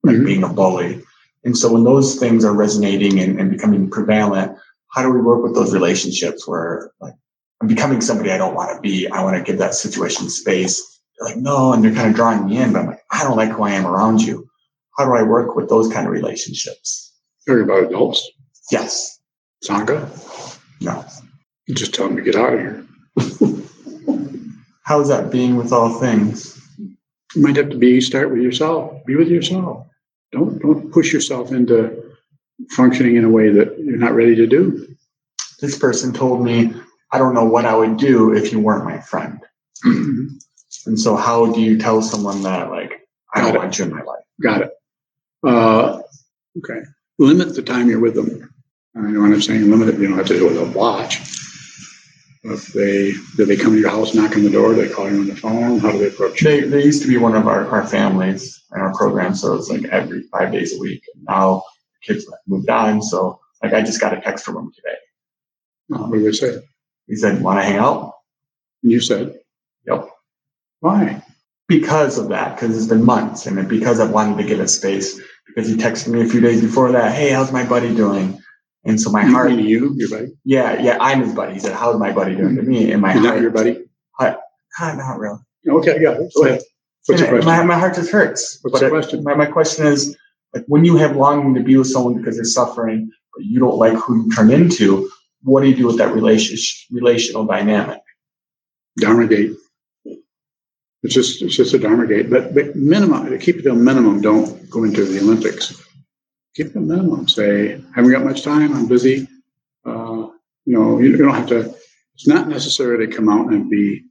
like Mhm. being a bully. And so when those things are resonating and, and becoming prevalent, how do we work with those relationships where like I'm becoming somebody I don't want to be? I want to give that situation space. They're like, no, and they're kind of drawing me in, but I'm like, I don't like who I am around you. How do I work with those kind of relationships? Talking about adults, Yes. Sangha, No. you just tell them to get out of here. How is that being with all things? You might have to be start with yourself. Be with yourself. Don't don't push yourself into functioning in a way that you're not ready to do. This person told me, I don't know what I would do if you weren't my friend. And so how do you tell someone that like I don't it. want you in my life? Got it. Uh, okay. Limit the time you're with them. I know what I'm saying. Limit it. You don't have to do it with a watch. If they do they come to your house, knock on the door, they call you on the phone. How do they approach you? They they used to be one of our, our families in our program, so it's like every five days a week. And now kids moved on, so like I just got a text from him today. What do they say? He said, "Want to hang out?" And you said, Yep. why? Because of that, because it's been months, and because I wanted to give it space. Because he texted me a few days before that, "Hey, how's my buddy doing?" And so my You, heart, you, your buddy? yeah, yeah, I'm his buddy. He said, "How's my buddy doing?" To me, and my heart, your buddy? Ah, not really. Okay, I got it. Go ahead. What's And question? My, my heart just hurts. What's But the question? My, my question is, like, when you have longing to be with someone because they're suffering, but you don't like who you turn into, what do you do with that relationship, relational dynamic? Dharma gate. It's just it's just a Dharma gate, but but minimum to keep it to a minimum. Don't go into the Olympics. Keep it a minimum. Say, haven't got much time. I'm busy. Uh, you know, you don't have to. It's not necessary to come out and be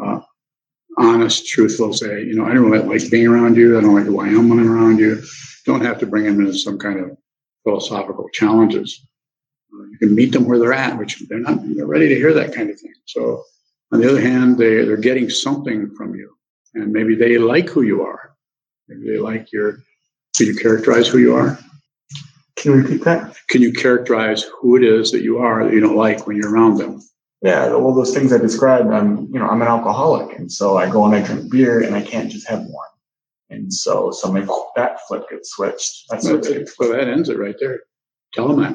uh, honest, truthful. Say, you know, I don't really like being around you. I don't like who I am when I'm around you. Don't have to bring them into some kind of philosophical challenges. Uh, you can meet them where they're at, which they're not. They're ready to hear that kind of thing. So on the other hand, they, they're getting something from you. And maybe they like who you are. Maybe they like your, can you characterize who you are? Can you repeat that? Can you characterize who it is that you are that you don't like when you're around them? Yeah, all those things I described. I'm, you know, I'm an alcoholic, and so I go and I drink beer, and I can't just have one. And so, so my that flip gets switched. That So switch gets so that ends it right there. Tell them that.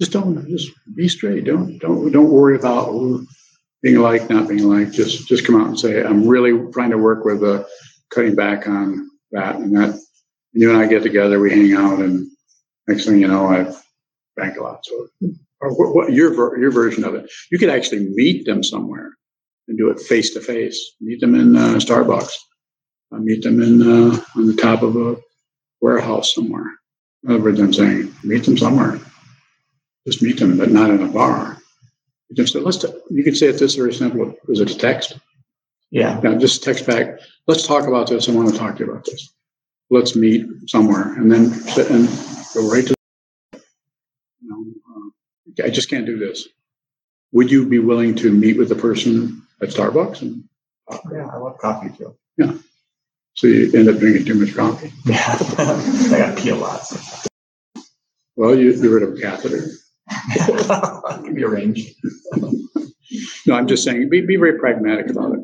Just don't. just be straight. Don't, don't, don't worry about being liked, not being liked. Just, just come out and say, I'm really trying to work with uh, cutting back on that and that. You and I get together, we hang out, and next thing you know, I've drank a lot. So, or what, what your ver- your version of it? You could actually meet them somewhere and do it face to face. Meet them in uh, Starbucks. Uh, meet them in uh, on the top of a warehouse somewhere. In other words, I'm saying meet them somewhere. Just meet them, but not in a bar. You just say, let's. T- you could say it this very simple. Was it a text? yeah. Yeah, just text back. Let's talk about this. I want to talk to you about this. Let's meet somewhere, and then sit and go right to. You know, uh, I just can't do this. Would you be willing to meet with the person at Starbucks? And Yeah, I love coffee too. So you end up drinking too much coffee. Yeah, I got pee a lot. Well, you get rid of a catheter. Can be arranged. No, I'm just saying, be, be very pragmatic about it.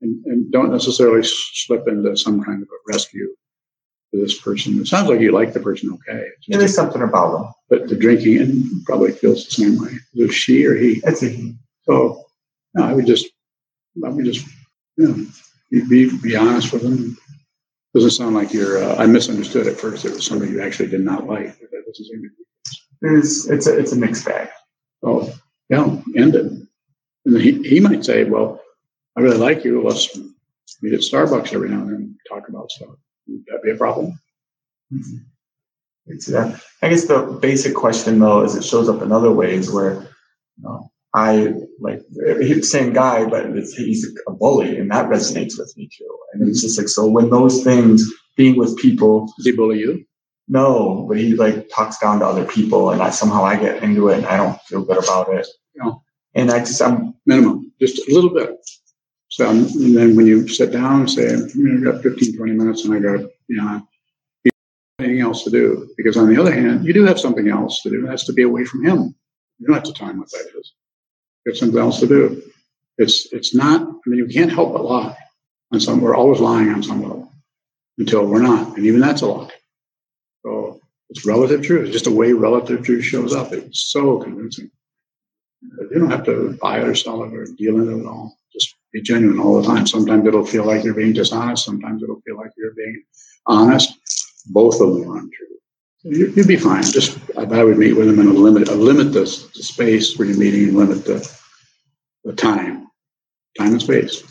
And, and don't necessarily slip into some kind of a rescue for this person. It sounds like you like the person okay. Yeah, there's something about them. But the drinking and probably feels the same way. Is it she or he? It's a, So, no, I would just, I would just, you know, be, be, honest with them. Doesn't sound like you're, uh, I misunderstood at first. It was somebody you actually did not like. That doesn't seem to it's a, it's a mixed bag. Oh, yeah, end it. And he, he might say, well, I really like you. Let's meet at Starbucks every now and then and talk about stuff. Would that be a problem? It's, uh, I guess the basic question though is it shows up in other ways where, you know, I like the same guy, but it's, he's a bully, and that resonates with me too. And it's just like so when those things, being with people, Does he bully you? no, but he like talks down to other people, and I somehow I get into it, and I don't feel good about it. No. And I just I'm Minimum, just a little bit. So, and then when you sit down and say, I got 15, 20 minutes and I got, you know, anything else to do. Because on the other hand, you do have something else to do. and That's to be away from him. You don't have to time what that is. Have something else to do. It's, it's not, I mean, you can't help but lie on some, we're always lying on some level until we're not. And even that's a lie. So it's relative truth. It's just a way relative truth shows up. It's so convincing. You don't have to buy it or sell it or deal in it at all. Just be genuine all the time. Sometimes it'll feel like you're being dishonest. Sometimes it'll feel like you're being honest. Both of them are untrue. You, you'd be fine. Just I, I would meet with them and limit uh, limit the, the space where you're meeting and limit the the time, time and space.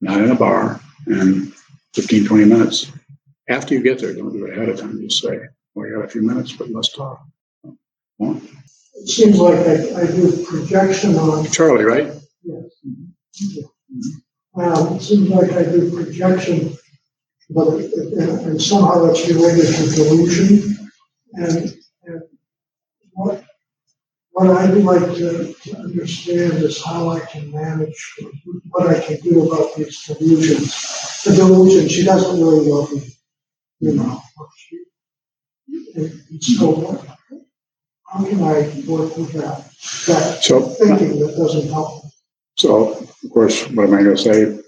Not in a bar and 15, 20 minutes. After you get there, don't do it ahead of time. Just say, "Well, I got a few minutes, but let's talk." Well, It seems like I, I do projection on, Charlie, right? yes. Um, it seems like I do projection, but, and, and somehow it's related to delusion. And, and what, what I'd like to, to understand is how I can manage, what I can do about these delusions. The delusion, she doesn't really love me, you know. and so what, how can I work with that, that So, thinking that doesn't help? so of course, what am I going to say?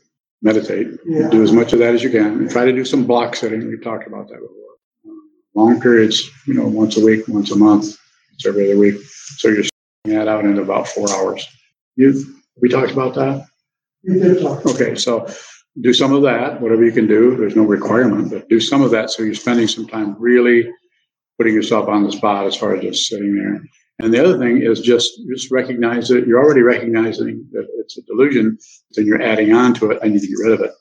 Meditate. Yeah. Do as much of that as you can. And try to do some block sitting. We've talked about that before. Long periods, you know, once a week, once a month, once every other week. So you're spreading that out into about four hours. You, we talked about that. We did talk. Okay, so do some of that, whatever you can do. There's no requirement, but do some of that so you're spending some time really putting yourself on the spot as far as just sitting there. And the other thing is just just recognize it. You're already recognizing that it's a delusion, then you're adding on to it. I need to get rid of it.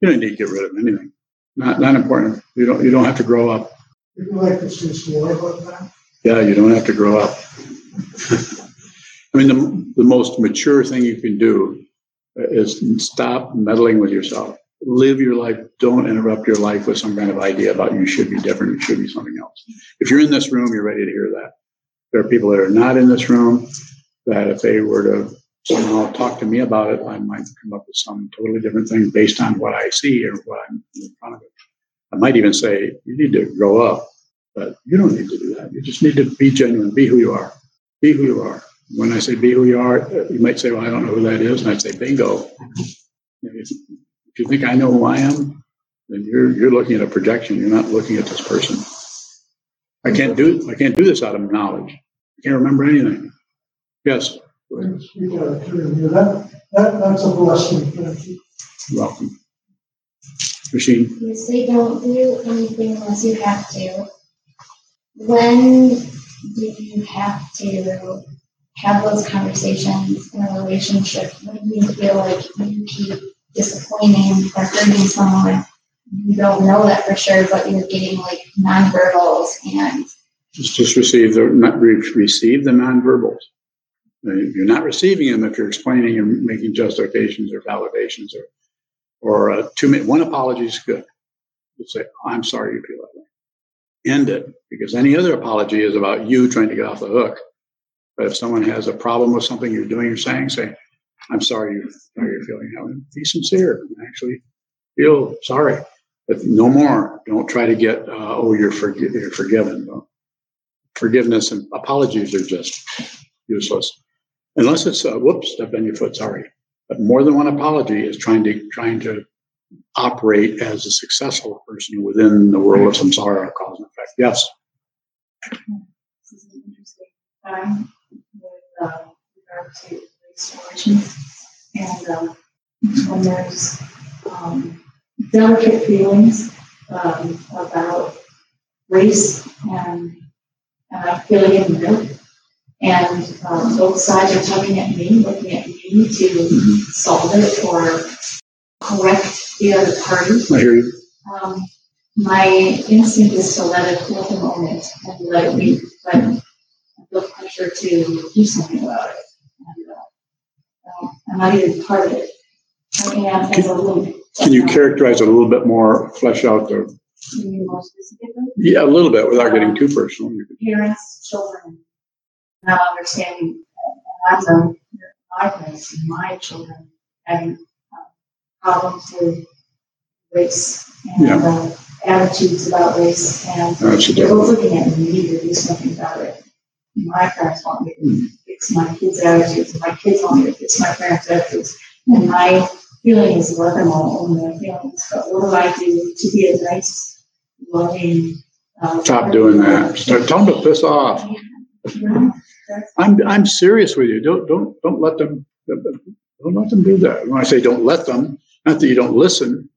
You don't need to get rid of anything. Not not important. You don't you don't have to grow up. You like to see some more about that? Yeah, you don't have to grow up. I mean, the, the most mature thing you can do is stop meddling with yourself. Live your life. Don't interrupt your life with some kind of idea about you should be different, you should be something else. If you're in this room, you're ready to hear that. There are people that are not in this room that if they were to somehow talk to me about it, I might come up with some totally different thing based on what I see or what I'm in front of it. I might even say, you need to grow up, but you don't need to do that. You just need to be genuine, be who you are, be who you are. When I say be who you are, you might say, well, I don't know who that is. And I'd say, bingo. If if you think I know who I am, then you're, you're looking at a projection. You're not looking at this person. I can't do, I can't do this out of knowledge. I can't remember anything. Yes, You got it, you that, that, that's a blessing, thank you. you're welcome. Machine, You say don't do anything unless you have to. When do you have to have those conversations in a relationship? When you feel like you keep disappointing or hurting someone, you don't know that for sure, but you're getting like nonverbals and just, just receive the, not re- receive the nonverbals. You're not receiving them if you're explaining and making justifications or validations or, or uh, two minute, one apology is good. Just say, I'm sorry you feel that way. End it because any other apology is about you trying to get off the hook. But if someone has a problem with something you're doing or saying, say, I'm sorry you, how you're feeling that way. Be sincere actually feel sorry, but no more. Don't try to get, uh, oh, you're, forgi- you're forgiven. Forgiveness and apologies are just useless. Unless it's, uh, whoops, on your foot, sorry. But more than one apology is trying to, trying to operate as a successful person within the world of samsara, cause and effect. Yes. This is an interesting time with uh, regard to race. And um, when there's um, delicate feelings um, about race and, and in middle. And um, both sides are coming at me, looking at me to solve it or correct the other party. I hear you. Um, my instinct is to let it, them own it and let it be, but I feel pressure to do something about it. And, uh, I'm not even part of it. I am as a link. Can you characterize it a little bit more, flesh out the, Can you be more specifically? yeah, a little bit without getting too personal. Parents, children, not understanding, and I've done my parents, and my children having uh, problems with race and Yeah. uh, attitudes about race and They're looking at me, need to do something about it. My parents want me Hmm. to fix my kids' attitudes, and my kids want me to fix my parents' attitudes. And my feeling is let them all own their feelings, but what do I do to be a nice, loving? uh, stop doing that. Start, tell them to piss off. That's- I'm, I'm serious with you. Don't, don't, don't let them, don't let them do that. When I say don't let them, not that you don't listen.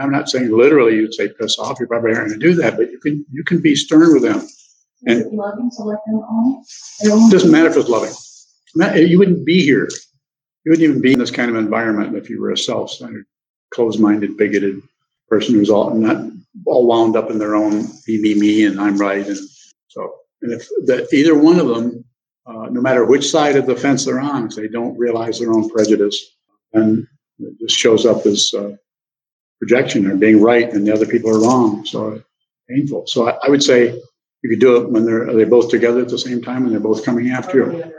I'm not saying literally you'd say piss off. You probably aren't going to do that, but you can, you can be stern with them. Is it loving to let them own it? Their own- It doesn't matter if it's loving. You wouldn't be here. You wouldn't even be in this kind of environment if you were a self-centered, closed-minded, bigoted person who's all not all wound up in their own me, me, me, and I'm right. And so, and if that either one of them, uh, no matter which side of the fence they're on, if they don't realize their own prejudice, then it just shows up as uh, projection or being right and the other people are wrong. So painful. So I, I would say you could do it when they're are they both together at the same time and they're both coming after you.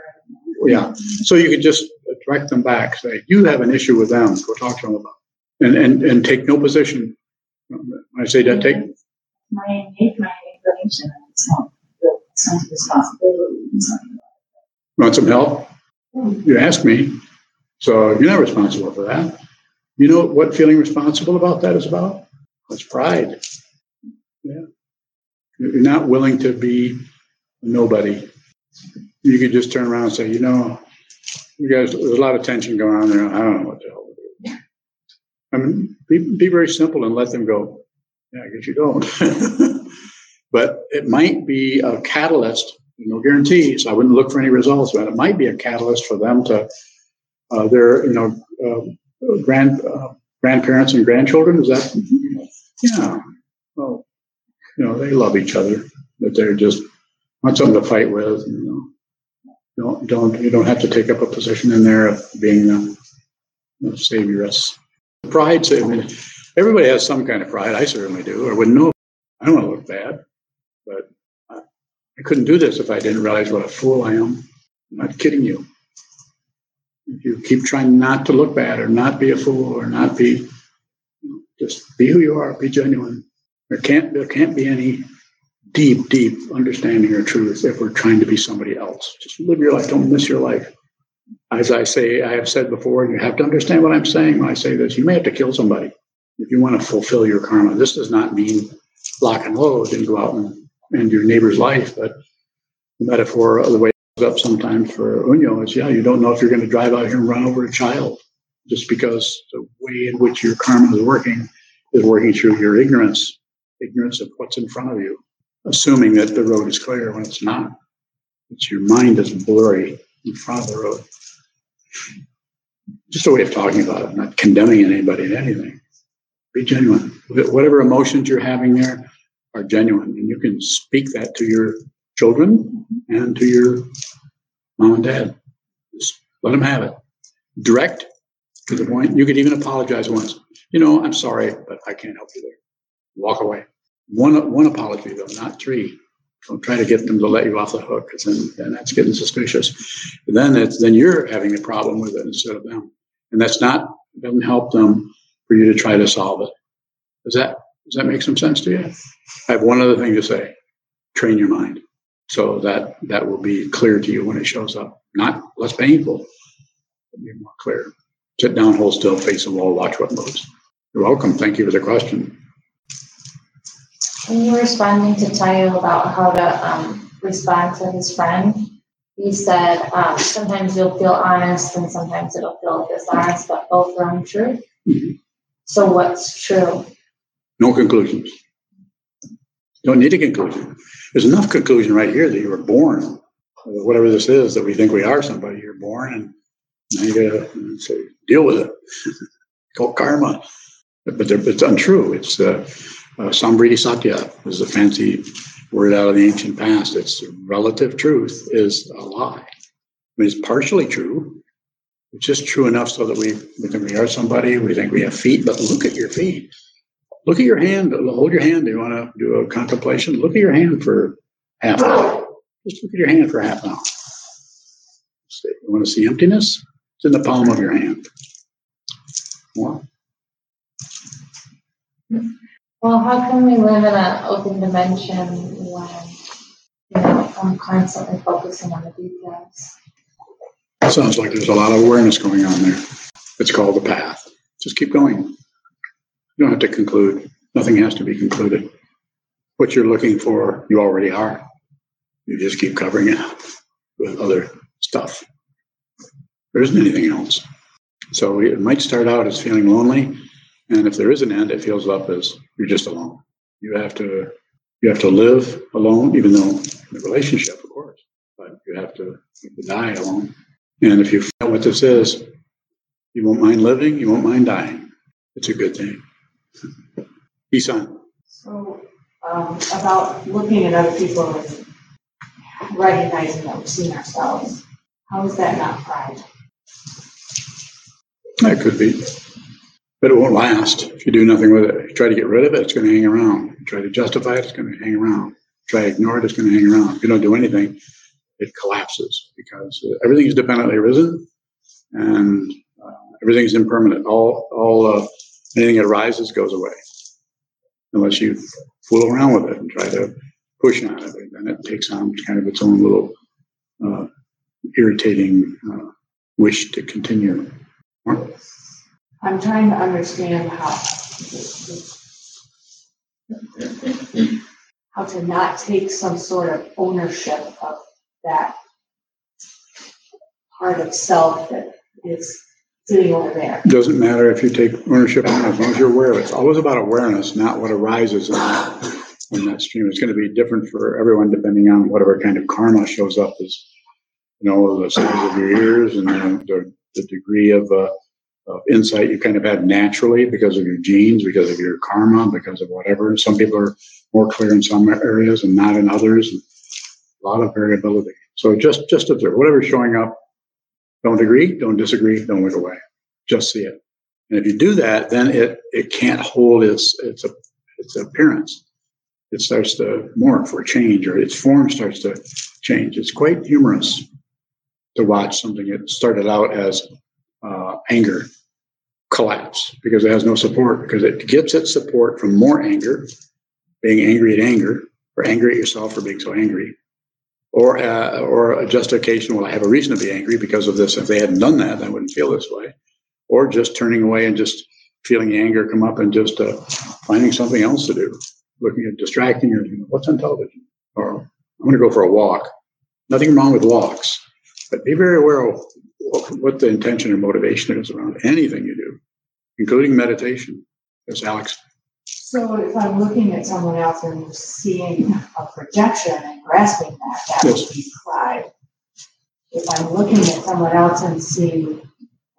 Yeah. So you could just direct them back, say, you have an issue with them, go talk to them about it. And, and, and take no position. When I say that, take, My the responsibility. Want some help? You ask me. So you're not responsible for that. You know what feeling responsible about that is about? It's pride. Yeah. You're not willing to be nobody. You could just turn around and say, you know, you guys, there's a lot of tension going on there. I don't know what the hell to do. I mean, be, be very simple and let them go. Yeah, I guess you don't. but it might be a catalyst no guarantees. I wouldn't look for any results, but it might be a catalyst for them to uh, their you know uh, grand uh, grandparents and grandchildren. Is that yeah? Well, you know they love each other, but they're just want something to fight with. You know, don't don't you don't have to take up a position in there of being a you know, savioress. Pride. I mean, everybody has some kind of pride. I certainly do. I wouldn't know. I don't want to look bad, but I couldn't do this if I didn't realize what a fool I am. I'm not kidding you. If you keep trying not to look bad or not be a fool or not be, just be who you are, be genuine. There can't there can't be any deep, deep understanding or truth if we're trying to be somebody else. Just live your life. Don't miss your life. As I say, I have said before, you have to understand what I'm saying when I say this. You may have to kill somebody if you want to fulfill your karma. This does not mean lock and load and go out and end your neighbor's life, but the metaphor of the way it goes up sometimes for Unyo is, yeah, you don't know if you're going to drive out here and run over a child just because the way in which your karma is working is working through your ignorance, ignorance of what's in front of you, assuming that the road is clear when it's not. It's your mind is blurry in front of the road. Just a way of talking about it, not condemning anybody and anything. Be genuine. Whatever emotions you're having there are genuine, and you can speak that to your children and to your mom and dad. Just let them have it. Direct to the point. You could even apologize once. You know, I'm sorry, but I can't help you there. Walk away. One one apology though, not three. Don't try to get them to let you off the hook, because then, then that's getting suspicious. But then it's then you're having a problem with it instead of them, and that's not doesn't help them for you to try to solve it. Does that does that make some sense to you? I have one other thing to say. Train your mind. So that, that will be clear to you when it shows up. Not less painful, it'll be more clear. Sit down, hold still, face the wall, watch what moves. You're welcome. Thank you for the question. When you were responding to Tayo about how to um, respond to his friend, he said um, sometimes you'll feel honest and sometimes it'll feel dishonest, but both are untrue. Mhm. So what's true? No conclusions. Don't need a conclusion. There's enough conclusion right here that you were born, whatever this is, that we think we are somebody. You're born and now you gotta say, deal with it. Called karma. But it's untrue. It's uh, uh, Sambriti Satya is a fancy word out of the ancient past. It's relative truth is a lie. I mean, it's partially true. It's just true enough so that we, we think we are somebody. We think we have feet, but look at your feet. Look at your hand. Hold your hand. Do you want to do a contemplation? Look at your hand for half an hour. Just look at your hand for half an hour. You want to see emptiness? It's in the palm of your hand. More. Well, how can we live in an open dimension when you know I'm constantly focusing on the details? Sounds like there's a lot of awareness going on there. It's called the path. Just keep going. You don't have to conclude. Nothing has to be concluded. What you're looking for, you already are. You just keep covering it up with other stuff. There isn't anything else. So it might start out as feeling lonely, and if there is an end, it feels up as you're just alone. You have to you have to live alone, even though in a relationship, of course, but you have to, you have to die alone. And if you feel what this is, you won't mind living, you won't mind dying. It's a good thing. On. So, um, about looking at other people and recognizing that we've seen ourselves, how is that not pride? That could be. But it won't last if you do nothing with it. If you try to get rid of it, it's going to hang around. If you try to justify it, it's going to hang around. Try to ignore it, it's going to hang around. If you don't do anything, it collapses because uh, everything is dependently risen and uh, everything is impermanent. All, all, uh, anything that rises goes away unless you fool around with it and try to push on it. And then it takes on kind of its own little uh, irritating uh, wish to continue. I'm trying to understand how how to not take some sort of ownership of that part of self that is sitting over there. Doesn't matter if you take ownership on as long as you're aware. It's always about awareness, not what arises in that, in that stream. It's going to be different for everyone depending on whatever kind of karma shows up as, you know, the size of your ears and the, the, the degree of, uh, of insight you kind of had naturally because of your genes, because of your karma, because of whatever. Some people are more clear in some areas and not in others. A lot of variability. So just, just observe whatever's showing up. Don't agree, don't disagree, don't look away. Just see it. And if you do that, then it, it can't hold its, its, its appearance. It starts to morph or change, or its form starts to change. It's quite humorous to watch something that started out as uh, anger collapse because it has no support, because it gets its support from more anger, being angry at anger, or angry at yourself for being so angry, or uh, or a justification. Well, I have a reason to be angry because of this. If they hadn't done that, I wouldn't feel this way. Or just turning away and just feeling anger come up and just uh, finding something else to do, looking at distracting or you know, what's on television, or I'm going to go for a walk. Nothing wrong with walks, but be very aware of what, the intention or motivation is around anything you do, including meditation. Yes, Alex. So if I'm looking at someone else and seeing a projection and grasping that, that would be pride. If I'm looking at someone else and seeing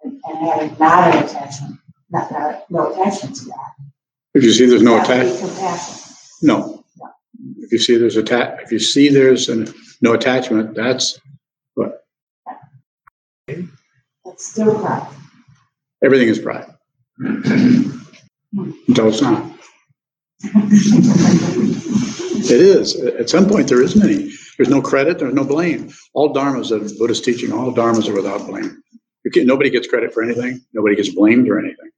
and having not an attachment, not, not, no attachment to that. If you see there's no attachment, attach, no. If you see there's atta- if you see there's an, no attachment, that's what. That's still pride. everything is pride. Hmm. Until it's not. It is. At some point, there isn't any. There's no credit. There's no blame. All dharmas of Buddhist teaching, all dharmas are without blame. Nobody gets credit for anything. Nobody gets blamed or anything.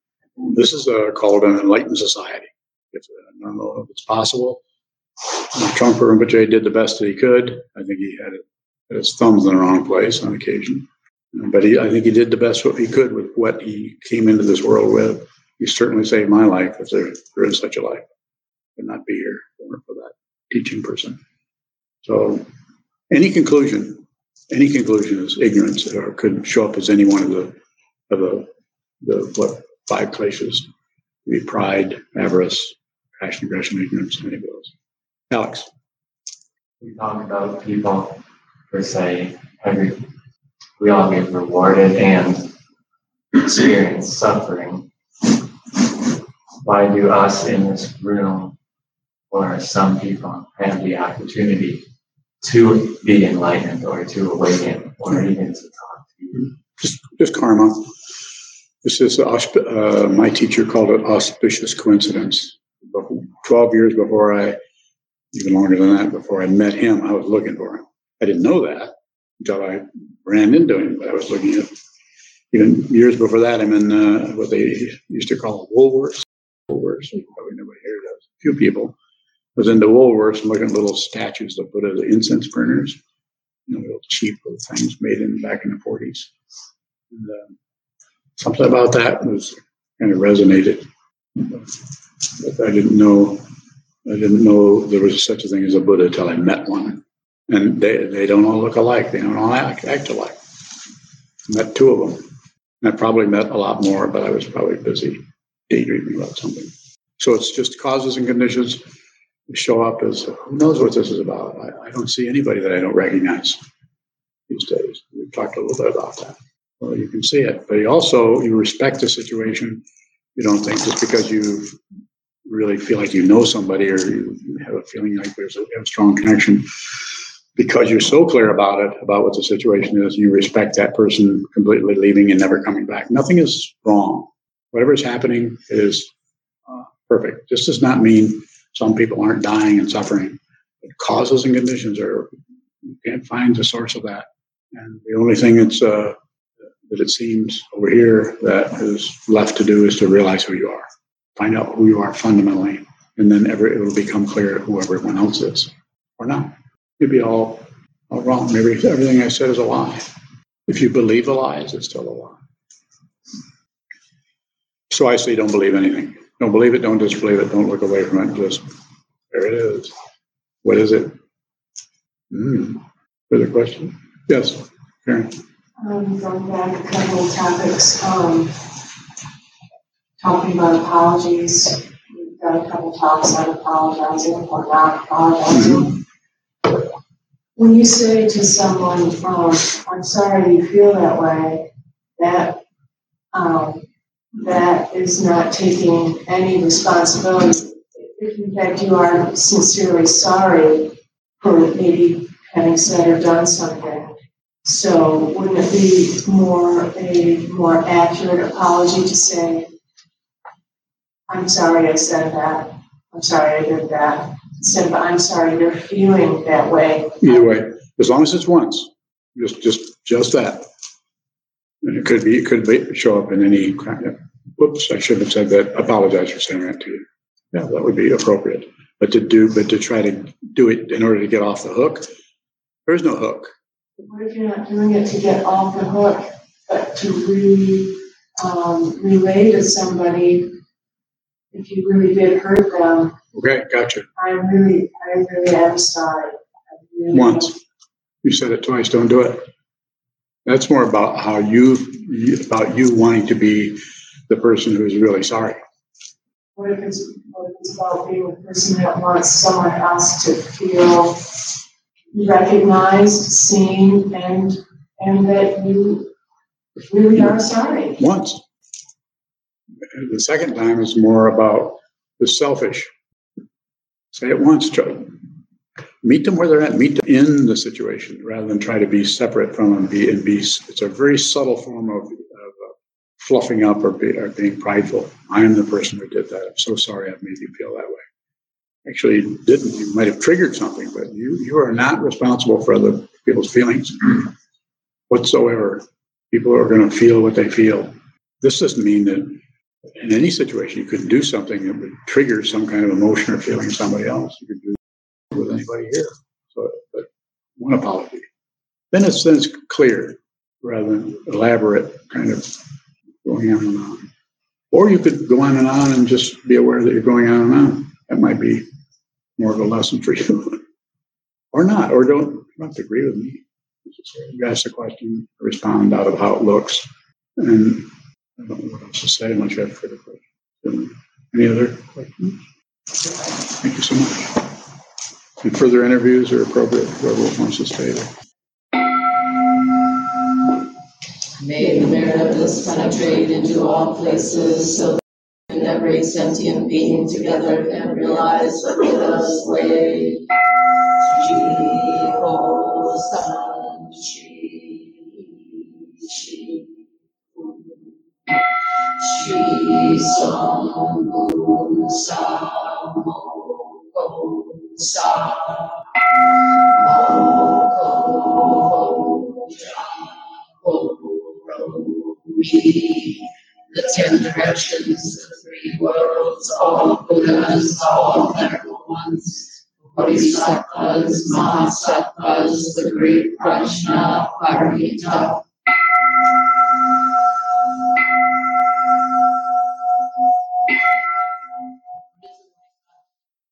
This is uh, called an enlightened society. If, uh, I don't know if it's possible. Trungpa Rinpoche did the best that he could. I think he had, had his thumbs in the wrong place on occasion. But he, I think he did the best what he could with what he came into this world with. He certainly saved my life if there, there is such a life. Would not be here for that teaching person. So, any conclusion, any conclusion is ignorance, or could show up as any one of the of the the what five places: be pride, avarice, passion, aggression, ignorance, any of those. Alex. We talk about people per se, every we all get rewarded and experience suffering. Why do us in this room or some people have the opportunity to be enlightened or to awaken or even to talk to you? Just, just karma. This is uh, my teacher called it auspicious coincidence. Twelve years before I, even longer than that, before I met him, I was looking for him. I didn't know that until I ran into him. But I was looking at even years before that. I'm in uh, what they used to call Woolworths. Woolworths, probably nobody here does. Few people was into Woolworths and looking at little statues that put as incense burners, you know, little cheap little things made in back in the 40s. And, uh, something about that was kind of resonated. But I didn't know I didn't know there was such a thing as a Buddha until I met one and they, they don't all look alike. They don't all act, act alike. Met two of them. I probably met a lot more, but I was probably busy daydreaming about something. So it's just causes and conditions show up as who knows what this is about. I, I don't see anybody that I don't recognize these days. We've talked a little bit about that. Well, you can see it, but you also you respect the situation. You don't think just because you really feel like you know somebody or you have a feeling like there's a, a strong connection because you're so clear about it, about what the situation is, you respect that person completely leaving and never coming back. Nothing is wrong. Whatever is happening is uh, perfect. This does not mean some people aren't dying and suffering. But causes and conditions are, you can't find the source of that. And the only thing that's, uh, that it seems over here that is left to do is to realize who you are, find out who you are fundamentally, and then ever, it will become clear who everyone else is or not could be all, all wrong. Maybe everything I said is a lie. If you believe a lie, it's still a lie? So I say don't believe anything. Don't believe it, don't disbelieve it, don't look away from it. Just there it is. What is it? Mm. Further question? Yes, Karen. Um, going back a couple of topics, um, talking about apologies. We've got a couple talks on apologizing or not apologizing. Mm-hmm when you say to someone, um, I'm sorry you feel that way, that um, that is not taking any responsibility. If in fact you are sincerely sorry for maybe having said or done something, so wouldn't it be more a more accurate apology to say, I'm sorry I said that, I'm sorry I did that, instead of I'm sorry you're feeling that way. Either way, as long as it's once, just just just that. And it could be it could be, show up in any kind of. Whoops, I should have said that. Apologize for saying that to you. Yeah, that would be appropriate. But to do, but to try to do it in order to get off the hook, there's no hook. What if you're not doing it to get off the hook, but to really um, relay to somebody if you really did hurt them? Okay, gotcha. I really, I really am sorry. Really Once. Am. You said it twice, don't do it. That's more about how you, about you wanting to be the person who's really sorry. What if it's, what if it's about being the person that wants someone else to feel recognized, seen, and and that you really are sorry? Once. The second time is more about the selfish. Say it once, Joe meet them where they're at, meet them in the situation rather than try to be separate from them. Be and be. It's a very subtle form of, of uh, fluffing up or, be, or, being prideful. I am the person who did that. I'm so sorry I've made you feel that way. Actually, you didn't. You might have triggered something, but you you are not responsible for other people's feelings whatsoever. People are going to feel what they feel. This doesn't mean that in any situation you could do something that would trigger some kind of emotion or feeling in somebody else. You could do with anybody here. So, but one apology. Then it's, then it's clear rather than elaborate kind of going on and on. Or you could go on and on and just be aware that you're going on and on. That might be more of a lesson for you. or not, or don't, you don't have to agree with me. You ask the question, respond out of how it looks. And I don't know what else to say unless you have further questions. Any other questions? Thank you so much. And further interviews are appropriate, whoever wants to stay there. May the merit of this penetrate into all places so that every sentient being together can realize what it does way. Shri Sam Sa Mo Mi the ten directions, the three worlds, all Buddhas, all venerable ones, Bodhisattvas, Mahasattvas, the great Prajna, Paramita,